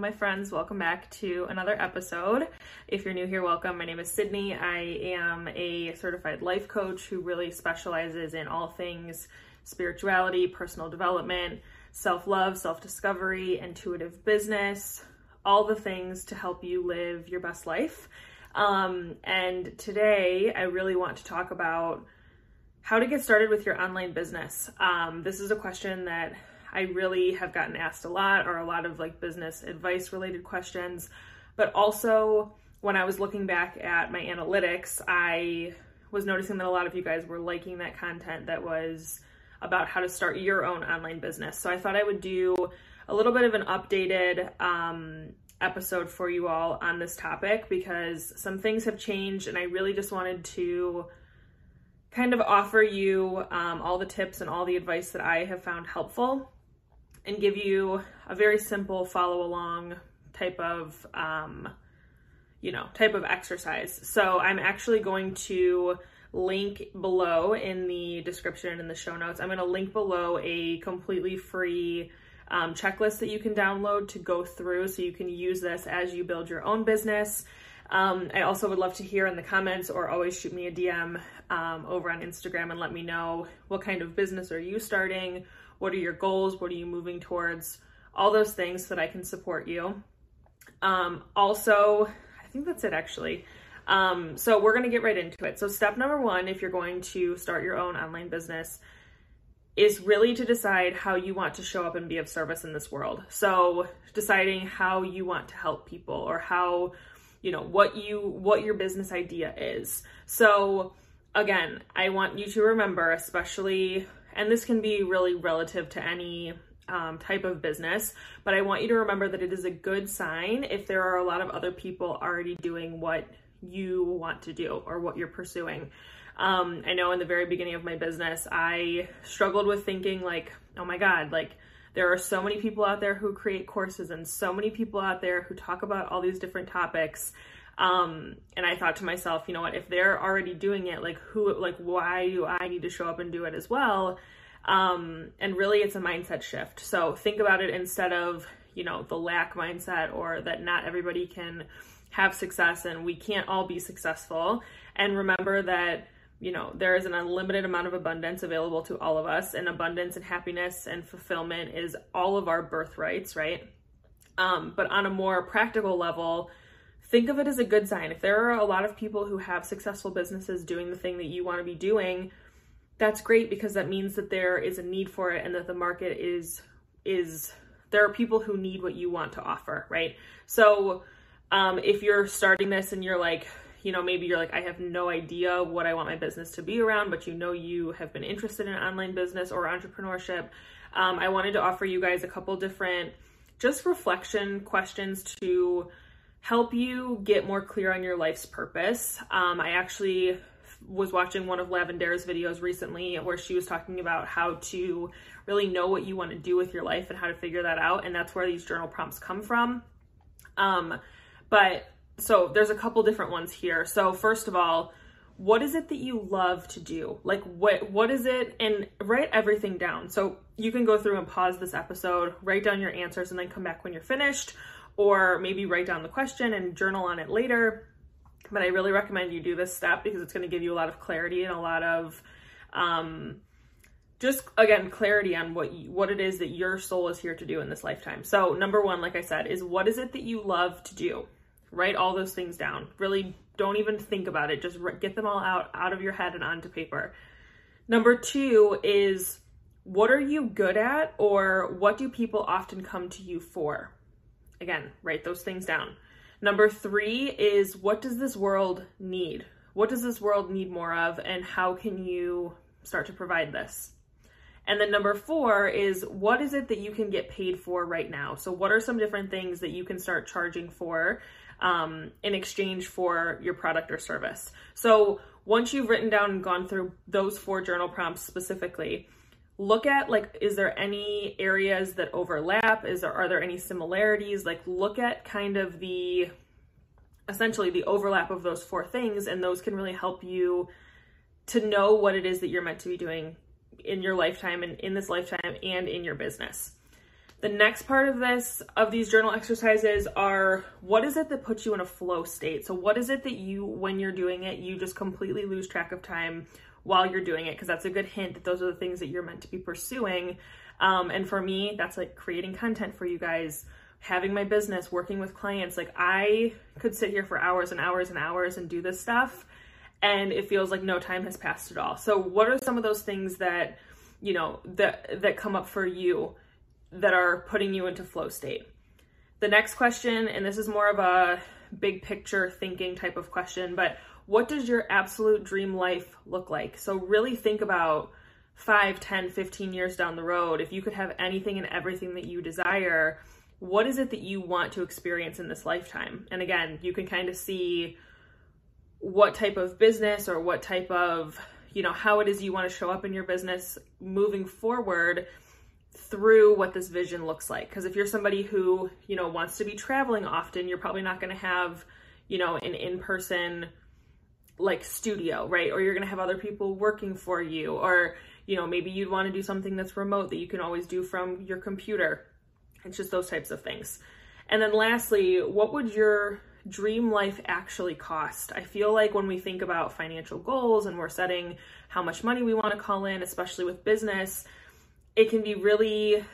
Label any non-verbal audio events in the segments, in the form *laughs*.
my friends. Welcome back to another episode. If you're new here, welcome. My name is Sydney. I am a certified life coach who really specializes in all things spirituality, personal development, self love, self discovery, intuitive business, all the things to help you live your best life. Um, and today, I really want to talk about how to get started with your online business. Um, this is a question that I really have gotten asked a lot, or a lot of like business advice related questions. But also, when I was looking back at my analytics, I was noticing that a lot of you guys were liking that content that was about how to start your own online business. So I thought I would do a little bit of an updated um, episode for you all on this topic because some things have changed and I really just wanted to kind of offer you um, all the tips and all the advice that I have found helpful and give you a very simple follow along type of um, you know type of exercise so i'm actually going to link below in the description in the show notes i'm going to link below a completely free um, checklist that you can download to go through so you can use this as you build your own business um, I also would love to hear in the comments or always shoot me a DM um, over on Instagram and let me know what kind of business are you starting? What are your goals? What are you moving towards? All those things so that I can support you. Um, also, I think that's it actually. Um, so we're going to get right into it. So step number one, if you're going to start your own online business, is really to decide how you want to show up and be of service in this world. So deciding how you want to help people or how you know what you what your business idea is so again i want you to remember especially and this can be really relative to any um, type of business but i want you to remember that it is a good sign if there are a lot of other people already doing what you want to do or what you're pursuing um, i know in the very beginning of my business i struggled with thinking like oh my god like there are so many people out there who create courses and so many people out there who talk about all these different topics. Um, and I thought to myself, you know what, if they're already doing it, like who, like, why do I need to show up and do it as well? Um, and really it's a mindset shift. So think about it instead of, you know, the lack mindset or that not everybody can have success and we can't all be successful. And remember that you know, there is an unlimited amount of abundance available to all of us, and abundance and happiness and fulfillment is all of our birthrights, right? Um, but on a more practical level, think of it as a good sign. If there are a lot of people who have successful businesses doing the thing that you want to be doing, that's great because that means that there is a need for it and that the market is is there are people who need what you want to offer, right? So um, if you're starting this and you're like, you know, maybe you're like, I have no idea what I want my business to be around, but you know you have been interested in online business or entrepreneurship. Um, I wanted to offer you guys a couple different just reflection questions to help you get more clear on your life's purpose. Um, I actually was watching one of Lavendaire's videos recently where she was talking about how to really know what you want to do with your life and how to figure that out. And that's where these journal prompts come from. Um, but so there's a couple different ones here. So first of all, what is it that you love to do? Like what what is it and write everything down. So you can go through and pause this episode, write down your answers and then come back when you're finished or maybe write down the question and journal on it later. But I really recommend you do this step because it's going to give you a lot of clarity and a lot of um just again clarity on what you, what it is that your soul is here to do in this lifetime. So number 1 like I said is what is it that you love to do? Write all those things down. Really don't even think about it. Just get them all out out of your head and onto paper. Number 2 is what are you good at or what do people often come to you for? Again, write those things down. Number 3 is what does this world need? What does this world need more of and how can you start to provide this? And then number four is what is it that you can get paid for right now? So, what are some different things that you can start charging for um, in exchange for your product or service. So once you've written down and gone through those four journal prompts specifically, look at like is there any areas that overlap? Is there are there any similarities? Like look at kind of the essentially the overlap of those four things and those can really help you to know what it is that you're meant to be doing in your lifetime and in this lifetime and in your business. The next part of this, of these journal exercises are what is it that puts you in a flow state? So, what is it that you, when you're doing it, you just completely lose track of time while you're doing it? Because that's a good hint that those are the things that you're meant to be pursuing. Um, and for me, that's like creating content for you guys, having my business, working with clients. Like, I could sit here for hours and hours and hours and do this stuff, and it feels like no time has passed at all. So, what are some of those things that, you know, that that come up for you? that are putting you into flow state. The next question, and this is more of a big picture thinking type of question, but what does your absolute dream life look like? So really think about 5, 10, 15 years down the road, if you could have anything and everything that you desire, what is it that you want to experience in this lifetime? And again, you can kind of see what type of business or what type of, you know, how it is you want to show up in your business moving forward through what this vision looks like. Because if you're somebody who, you know, wants to be traveling often, you're probably not going to have, you know, an in person like studio, right? Or you're going to have other people working for you. Or, you know, maybe you'd want to do something that's remote that you can always do from your computer. It's just those types of things. And then lastly, what would your dream life actually cost? I feel like when we think about financial goals and we're setting how much money we want to call in, especially with business, it can be really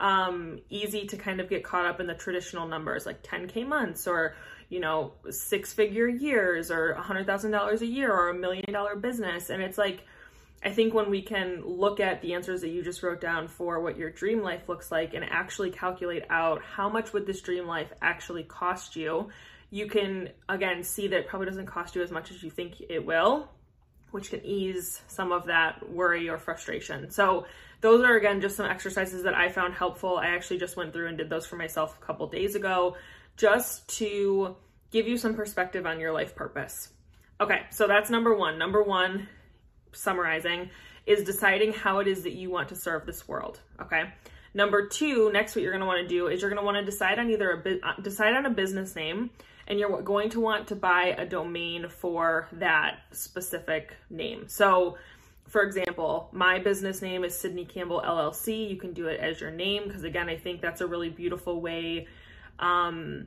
um, easy to kind of get caught up in the traditional numbers like 10K months or, you know, six figure years or a $100,000 a year or a million dollar business. And it's like, I think when we can look at the answers that you just wrote down for what your dream life looks like and actually calculate out how much would this dream life actually cost you, you can again see that it probably doesn't cost you as much as you think it will, which can ease some of that worry or frustration. So those are again just some exercises that I found helpful. I actually just went through and did those for myself a couple days ago just to give you some perspective on your life purpose. Okay, so that's number one. Number one, summarizing, is deciding how it is that you want to serve this world. Okay. Number two, next, what you're going to want to do is you're going to want to decide on either a uh, decide on a business name, and you're going to want to buy a domain for that specific name. So for example, my business name is Sydney Campbell LLC. You can do it as your name because, again, I think that's a really beautiful way. Um,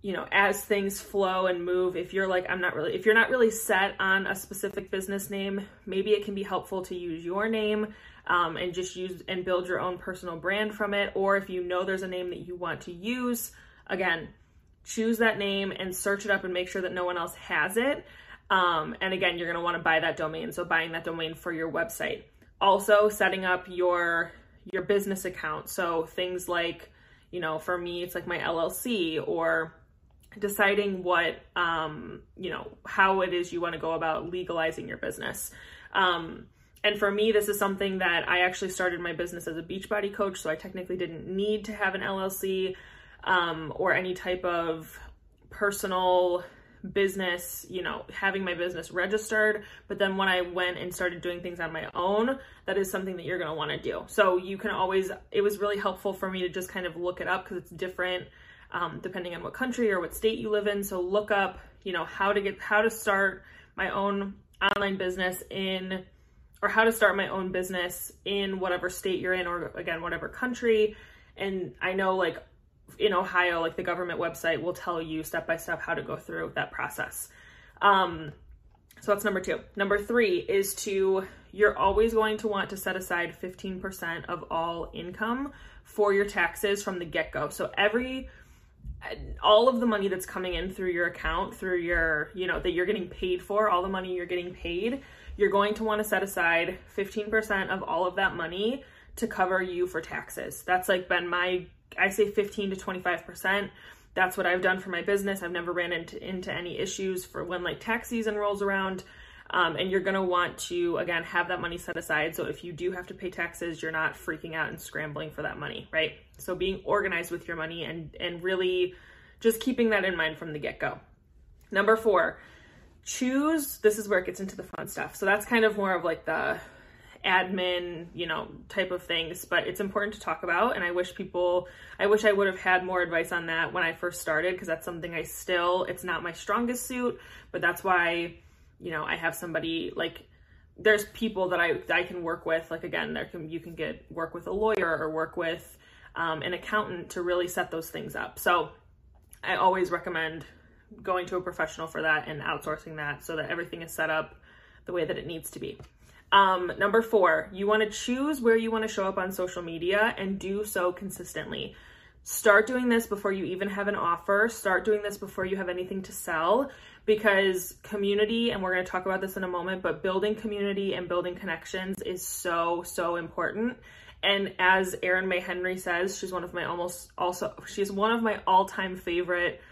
you know, as things flow and move, if you're like, I'm not really, if you're not really set on a specific business name, maybe it can be helpful to use your name um, and just use and build your own personal brand from it. Or if you know there's a name that you want to use, again, choose that name and search it up and make sure that no one else has it. Um, and again, you're going to want to buy that domain. So buying that domain for your website. Also setting up your, your business account. So things like, you know, for me, it's like my LLC or deciding what, um, you know, how it is you want to go about legalizing your business. Um, and for me, this is something that I actually started my business as a Beachbody coach. So I technically didn't need to have an LLC um, or any type of personal business, you know, having my business registered. But then when I went and started doing things on my own, that is something that you're going to want to do. So you can always, it was really helpful for me to just kind of look it up because it's different um, depending on what country or what state you live in. So look up, you know, how to get, how to start my own online business in, or how to start my own business in whatever state you're in, or again, whatever country. And I know like in Ohio, like the government website will tell you step by step how to go through that process. Um, so that's number two. Number three is to, you're always going to want to set aside 15% of all income for your taxes from the get go. So every, all of the money that's coming in through your account, through your, you know, that you're getting paid for, all the money you're getting paid, you're going to want to set aside 15% of all of that money to cover you for taxes. That's like been my I say 15 to 25%. That's what I've done for my business. I've never ran into, into any issues for when like tax season rolls around. Um, and you're going to want to, again, have that money set aside. So if you do have to pay taxes, you're not freaking out and scrambling for that money, right? So being organized with your money and, and really just keeping that in mind from the get go. Number four, choose, this is where it gets into the fun stuff. So that's kind of more of like the admin, you know, type of things, but it's important to talk about. And I wish people, I wish I would have had more advice on that when I first started, because that's something I still, it's not my strongest suit, but that's why, you know, I have somebody like, there's people that I, I can work with. Like again, there can, you can get work with a lawyer or work with, um, an accountant to really set those things up. So I always recommend going to a professional for that and outsourcing that so that everything is set up the way that it needs to be. Um, number four, you want to choose where you want to show up on social media and do so consistently. Start doing this before you even have an offer. Start doing this before you have anything to sell because community, and we're going to talk about this in a moment, but building community and building connections is so, so important. And as Erin May Henry says, she's one of my almost also, she's one of my all time favorite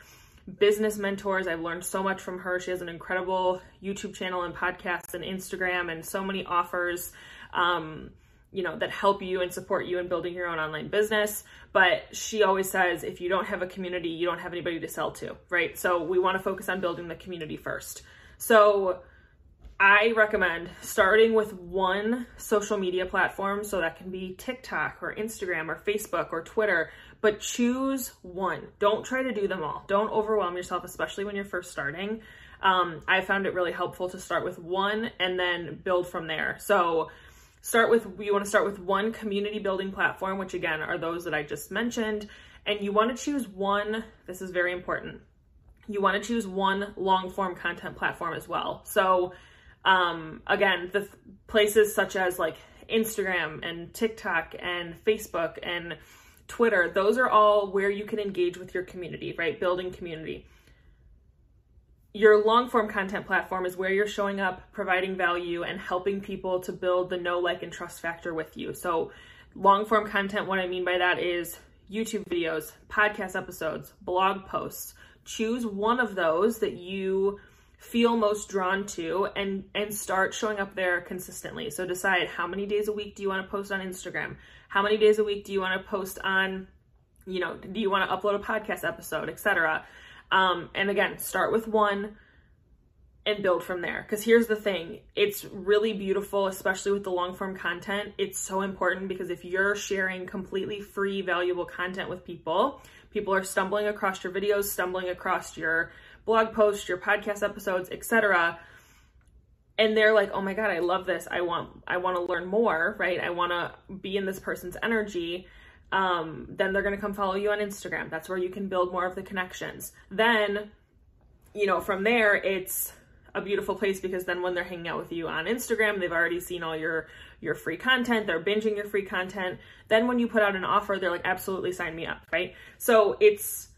business mentors. I've learned so much from her. She has an incredible YouTube channel and podcast and Instagram and so many offers. Um, you know, that help you and support you in building your own online business. But she always says if you don't have a community, you don't have anybody to sell to, right? So we want to focus on building the community first. So I recommend starting with one social media platform. So that can be TikTok or Instagram or Facebook or Twitter, but choose one. Don't try to do them all. Don't overwhelm yourself, especially when you're first starting. Um, I found it really helpful to start with one and then build from there. So start with you want to start with one community building platform which again are those that i just mentioned and you want to choose one this is very important you want to choose one long form content platform as well so um, again the th- places such as like instagram and tiktok and facebook and twitter those are all where you can engage with your community right building community your long form content platform is where you're showing up, providing value, and helping people to build the know, like, and trust factor with you. So, long form content, what I mean by that is YouTube videos, podcast episodes, blog posts. Choose one of those that you feel most drawn to and and start showing up there consistently. So decide how many days a week do you want to post on Instagram? How many days a week do you want to post on you know, do you want to upload a podcast episode, etc. Um, and again, start with one and build from there. Because here's the thing it's really beautiful, especially with the long form content. It's so important because if you're sharing completely free, valuable content with people, people are stumbling across your videos, stumbling across your blog posts, your podcast episodes, etc. And they're like, "Oh my god, I love this. I want I want to learn more, right? I want to be in this person's energy." um, then they're going to come follow you on Instagram. That's where you can build more of the connections. Then, you know, from there, it's a beautiful place because then when they're hanging out with you on Instagram, they've already seen all your your free content, they're binging your free content. Then when you put out an offer, they're like absolutely sign me up, right? So it's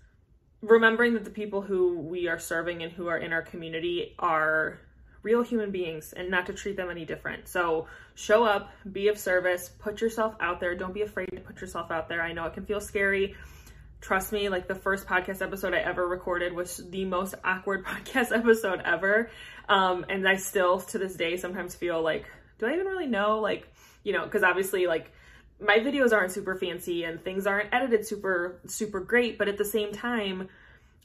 remembering that the people who we are serving and who are in our community are real human beings and not to treat them any different. So show up, be of service, put yourself out there. Don't be afraid to put yourself out there. I know it can feel scary. Trust me, like the first podcast episode I ever recorded was the most *laughs* awkward podcast episode ever. Um, and I still to this day sometimes feel like, do I even really know? Like, you know, because obviously, like, my videos aren't super fancy and things aren't edited super, super great, but at the same time,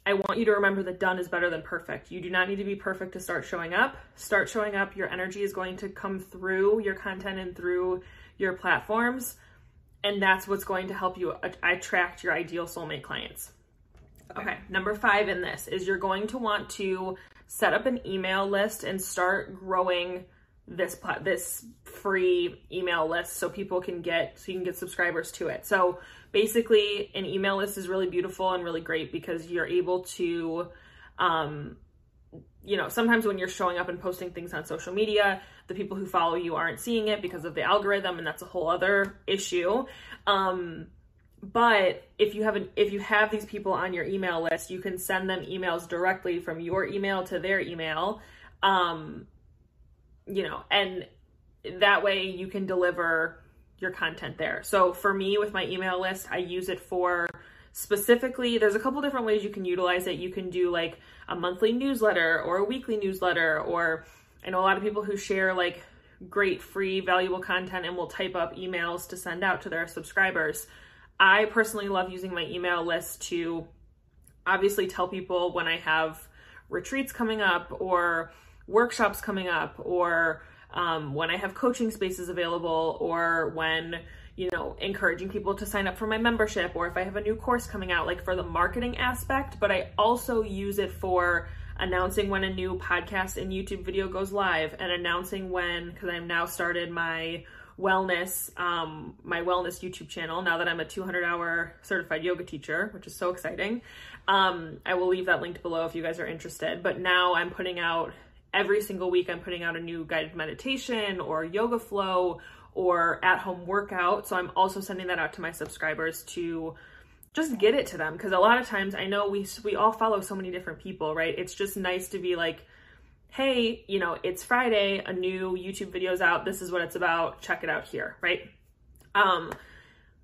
I want you to remember that done is better than perfect. You do not need to be perfect to start showing up. Start showing up. Your energy is going to come through your content and through your platforms. And that's what's going to help you attract your ideal soulmate clients. Okay, number five in this is you're going to want to set up an email list and start growing this this free email list so people can get so you can get subscribers to it. So basically an email list is really beautiful and really great because you're able to um you know, sometimes when you're showing up and posting things on social media, the people who follow you aren't seeing it because of the algorithm and that's a whole other issue. Um but if you have an, if you have these people on your email list, you can send them emails directly from your email to their email. Um you know, and that way you can deliver your content there. So for me with my email list, I use it for specifically there's a couple different ways you can utilize it. You can do like a monthly newsletter or a weekly newsletter or I know a lot of people who share like great free valuable content and will type up emails to send out to their subscribers. I personally love using my email list to obviously tell people when I have retreats coming up or workshops coming up or um, when I have coaching spaces available or when, you know, encouraging people to sign up for my membership or if I have a new course coming out, like for the marketing aspect, but I also use it for announcing when a new podcast and YouTube video goes live and announcing when, because I've now started my wellness, um, my wellness YouTube channel, now that I'm a 200 hour certified yoga teacher, which is so exciting. Um, I will leave that linked below if you guys are interested. But now I'm putting out every single week, I'm putting out a new guided meditation or yoga flow or at home workout. So I'm also sending that out to my subscribers to just get it to them because a lot of times I know we we all follow so many different people, right? It's just nice to be like hey, you know, it's Friday, a new YouTube video's out. This is what it's about. Check it out here, right? Um,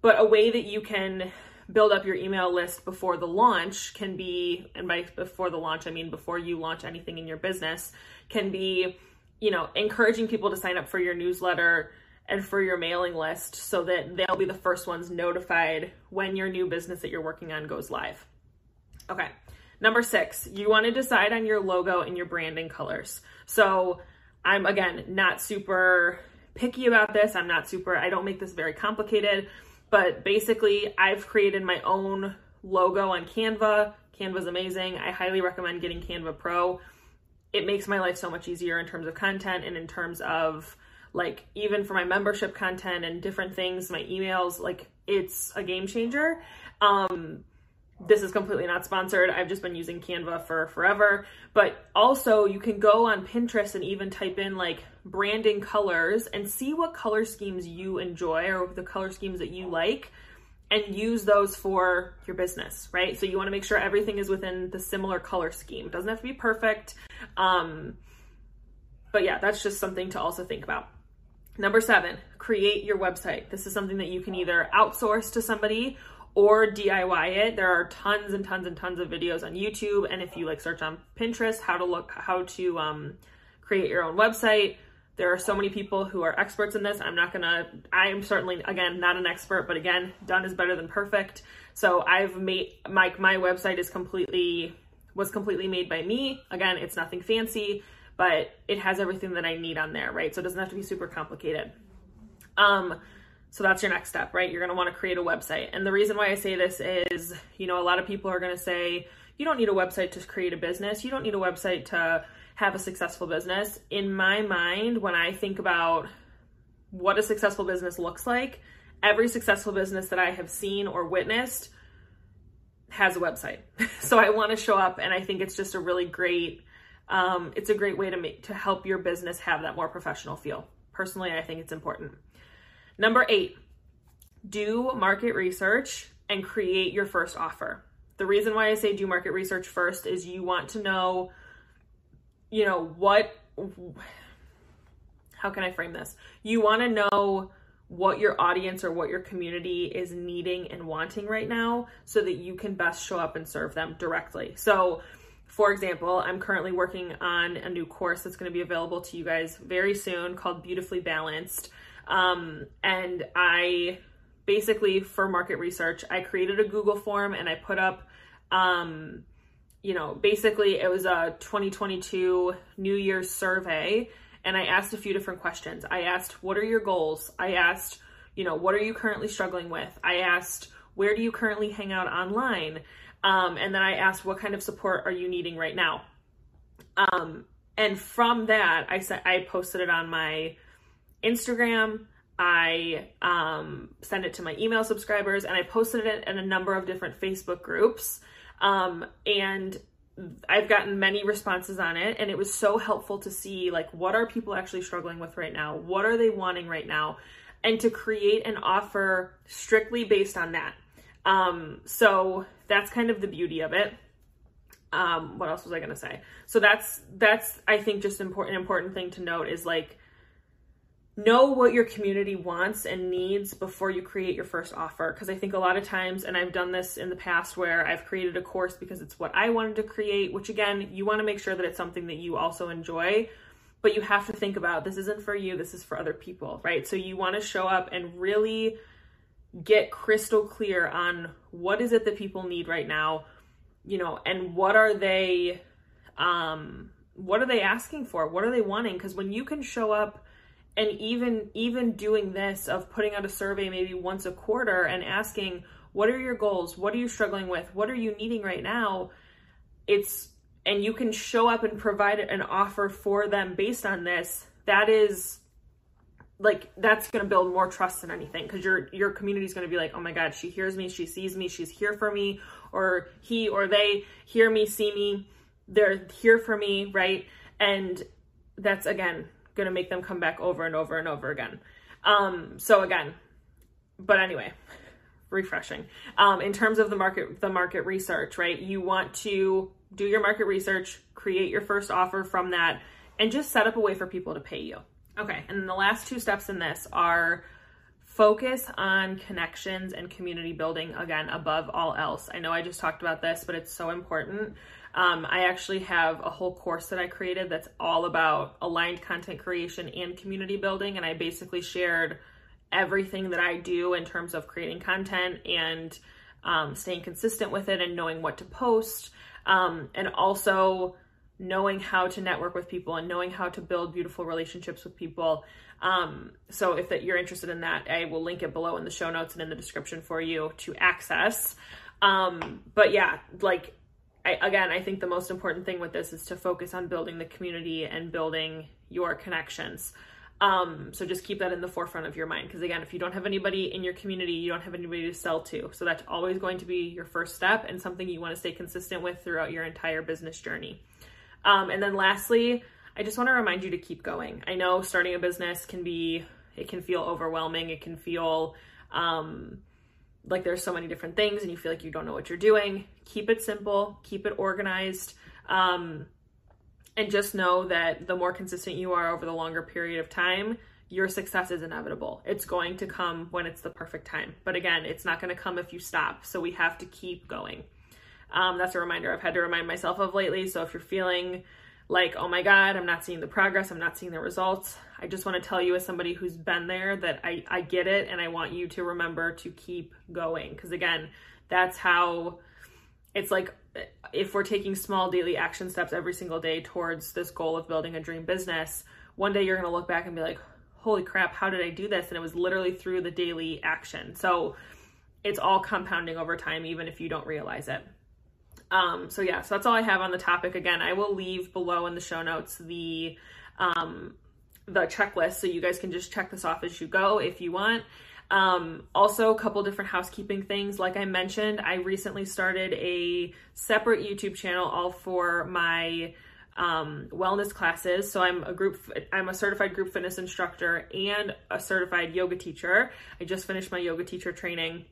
but a way that you can build up your email list before the launch can be, and by before the launch, I mean before you launch anything in your business, can be, you know, encouraging people to sign up for your newsletter and for your mailing list so that they'll be the first ones notified when your new business that you're working on goes live. Okay. Number six, you want to decide on your logo and your branding colors. So I'm again not super picky about this. I'm not super, I don't make this very complicated, but basically I've created my own logo on Canva. Canva's amazing. I highly recommend getting Canva Pro. It makes my life so much easier in terms of content and in terms of like even for my membership content and different things, my emails, like it's a game changer. Um, this is completely not sponsored. I've just been using Canva for forever. But also, you can go on Pinterest and even type in like branding colors and see what color schemes you enjoy or the color schemes that you like and use those for your business, right? So you want to make sure everything is within the similar color scheme. It doesn't have to be perfect. Um, but yeah, that's just something to also think about. Number seven, create your website. This is something that you can either outsource to somebody or DIY it. There are tons and tons and tons of videos on YouTube. And if you like search on Pinterest, how to look, how to um, create your own website. There are so many people who are experts in this. I'm not gonna, I am certainly, again, not an expert, but again, done is better than perfect. So I've made, my, my website is completely, was completely made by me. Again, it's nothing fancy, but it has everything that I need on there, right? So it doesn't have to be super complicated. Um, so that's your next step, right? You're going to want to create a website. And the reason why I say this is, you know, a lot of people are going to say, you don't need a website to create a business. You don't need a website to have a successful business. In my mind, when I think about what a successful business looks like, every successful business that I have seen or witnessed has a website. *laughs* so I want to show up and I think it's just a really great um, it's a great way to make to help your business have that more professional feel. Personally, I think it's important. Number eight, do market research and create your first offer. The reason why I say do market research first is you want to know, you know, what, how can I frame this? You want to know what your audience or what your community is needing and wanting right now so that you can best show up and serve them directly. So, for example, I'm currently working on a new course that's going to be available to you guys very soon called Beautifully Balanced. Um, and I basically, for market research, I created a Google form and I put up, um, you know, basically it was a 2022 New Year's survey. And I asked a few different questions. I asked, what are your goals? I asked, you know, what are you currently struggling with? I asked, where do you currently hang out online? Um, and then I asked, what kind of support are you needing right now? Um, and from that, I said I posted it on my Instagram. I um, send it to my email subscribers and I posted it in a number of different Facebook groups. Um, and I've gotten many responses on it and it was so helpful to see like what are people actually struggling with right now? What are they wanting right now? And to create an offer strictly based on that. Um, so that's kind of the beauty of it. Um, what else was I gonna say? So that's that's I think just important important thing to note is like know what your community wants and needs before you create your first offer. Because I think a lot of times, and I've done this in the past where I've created a course because it's what I wanted to create, which again, you want to make sure that it's something that you also enjoy. But you have to think about this isn't for you, this is for other people, right? So you want to show up and really get crystal clear on what is it that people need right now, you know, and what are they um what are they asking for? What are they wanting? Because when you can show up and even even doing this of putting out a survey maybe once a quarter and asking what are your goals? What are you struggling with? What are you needing right now? It's and you can show up and provide an offer for them based on this. That is like that's going to build more trust than anything because your your community is going to be like oh my god she hears me she sees me she's here for me or he or they hear me see me they're here for me right? And that's again going to make them come back over and over and over again um so again but anyway refreshing um in terms of the market the market research right you want to do your market research create your first offer from that and just set up a way for people to pay you Okay, and the last two steps in this are focus on connections and community building again above all else. I know I just talked about this, but it's so important. Um, I actually have a whole course that I created that's all about aligned content creation and community building, and I basically shared everything that I do in terms of creating content and um, staying consistent with it and knowing what to post, um, and also knowing how to network with people and knowing how to build beautiful relationships with people. Um, so if that you're interested in that, I will link it below in the show notes and in the description for you to access. Um, but yeah, like I, again, I think the most important thing with this is to focus on building the community and building your connections. Um, so just keep that in the forefront of your mind. Because again, if you don't have anybody in your community, you don't have anybody to sell to. So that's always going to be your first step and something you want to stay consistent with throughout your entire business journey. Um, and then lastly, I just want to remind you to keep going. I know starting a business can be, it can feel overwhelming. It can feel um, like there's so many different things and you feel like you don't know what you're doing. Keep it simple, keep it organized. Um, and just know that the more consistent you are over the longer period of time, your success is inevitable. It's going to come when it's the perfect time. But again, it's not going to come if you stop. So we have to keep going. Um, that's a reminder I've had to remind myself of lately. So if you're feeling like, oh my God, I'm not seeing the progress, I'm not seeing the results, I just want to tell you, as somebody who's been there, that I, I get it and I want you to remember to keep going. Because again, that's how it's like if we're taking small daily action steps every single day towards this goal of building a dream business, one day you're going to look back and be like, holy crap, how did I do this? And it was literally through the daily action. So it's all compounding over time, even if you don't realize it. Um, so yeah, so that's all I have on the topic. Again, I will leave below in the show notes the um, the checklist so you guys can just check this off as you go if you want. Um, also, a couple different housekeeping things. Like I mentioned, I recently started a separate YouTube channel all for my um, wellness classes. So I'm a group, I'm a certified group fitness instructor and a certified yoga teacher. I just finished my yoga teacher training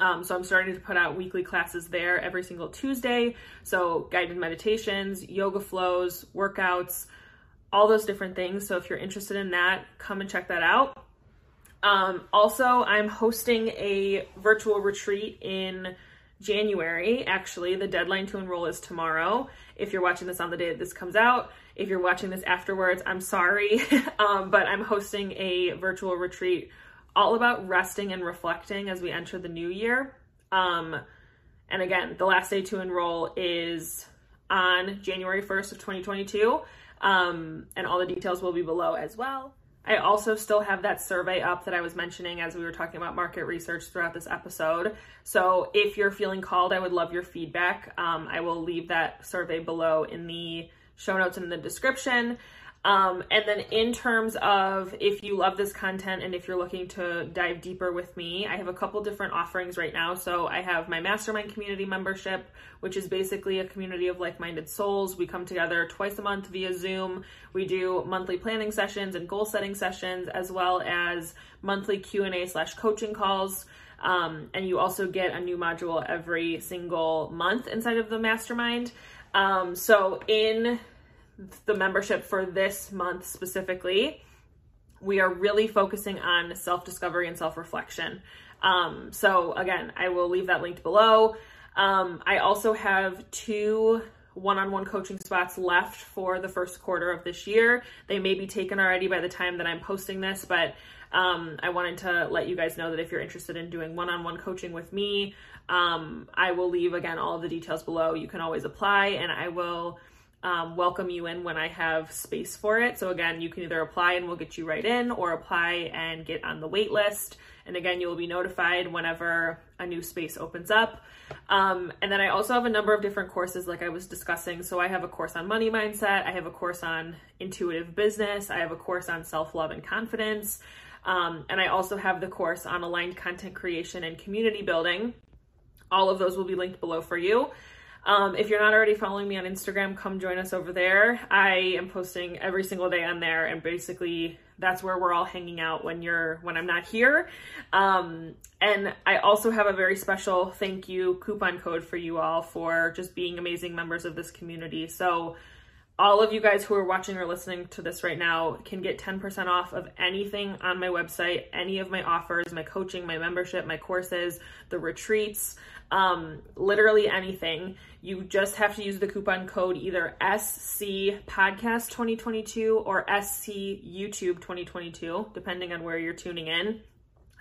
um, so I'm starting to put out weekly classes there every single Tuesday. So guided meditations, yoga flows, workouts, all those different things. So if you're interested in that, come and check that out. Um, also, I'm hosting a virtual retreat in January. Actually, the deadline to enroll is tomorrow. If you're watching this on the day that this comes out, if you're watching this afterwards, I'm sorry, *laughs* um, but I'm hosting a virtual retreat all about resting and reflecting as we enter the new year. Um, and again, the last day to enroll is on January 1st of 2022. Um, and all the details will be below as well. I also still have that survey up that I was mentioning as we were talking about market research throughout this episode. So if you're feeling called, I would love your feedback. Um, I will leave that survey below in the show notes and in the description. Um, and then in terms of if you love this content and if you're looking to dive deeper with me, I have a couple different offerings right now. So I have my mastermind community membership, which is basically a community of like-minded souls. We come together twice a month via Zoom. We do monthly planning sessions and goal setting sessions, as well as monthly Q&A slash coaching calls. Um, and you also get a new module every single month inside of the mastermind. Um, so in the membership for this month specifically, we are really focusing on self discovery and self reflection. Um, so, again, I will leave that linked below. Um, I also have two one on one coaching spots left for the first quarter of this year. They may be taken already by the time that I'm posting this, but um, I wanted to let you guys know that if you're interested in doing one on one coaching with me, um, I will leave again all of the details below. You can always apply, and I will um, welcome you in when I have space for it. So again, you can either apply and we'll get you right in or apply and get on the wait list. And again, you will be notified whenever a new space opens up. Um, and then I also have a number of different courses like I was discussing. So I have a course on money mindset. I have a course on intuitive business. I have a course on self-love and confidence. Um, and I also have the course on aligned content creation and community building. All of those will be linked below for you. Um, if you're not already following me on Instagram, come join us over there. I am posting every single day on there, and basically that's where we're all hanging out when you're when I'm not here. Um, and I also have a very special thank you coupon code for you all for just being amazing members of this community. So all of you guys who are watching or listening to this right now can get 10% off of anything on my website, any of my offers, my coaching, my membership, my courses, the retreats, um, literally anything. You just have to use the coupon code either SC Podcast 2022 or SC YouTube 2022, depending on where you're tuning in.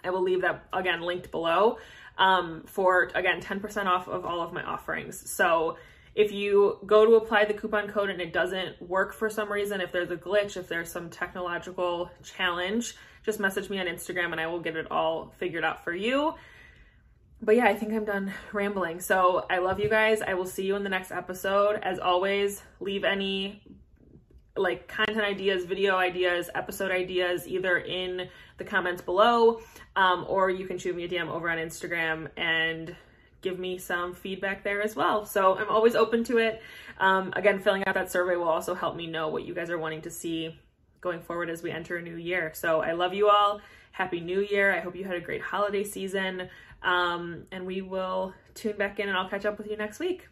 I will leave that again linked below um, for again 10% off of all of my offerings. So if you go to apply the coupon code and it doesn't work for some reason, if there's a glitch, if there's some technological challenge, just message me on Instagram and I will get it all figured out for you. But yeah, I think I'm done rambling. So I love you guys. I will see you in the next episode. As always, leave any like content ideas, video ideas, episode ideas either in the comments below um, or you can shoot me a DM over on Instagram and give me some feedback there as well. So I'm always open to it. Um, again, filling out that survey will also help me know what you guys are wanting to see going forward as we enter a new year. So I love you all. Happy New Year. I hope you had a great holiday season. Um, and we will tune back in and I'll catch up with you next week.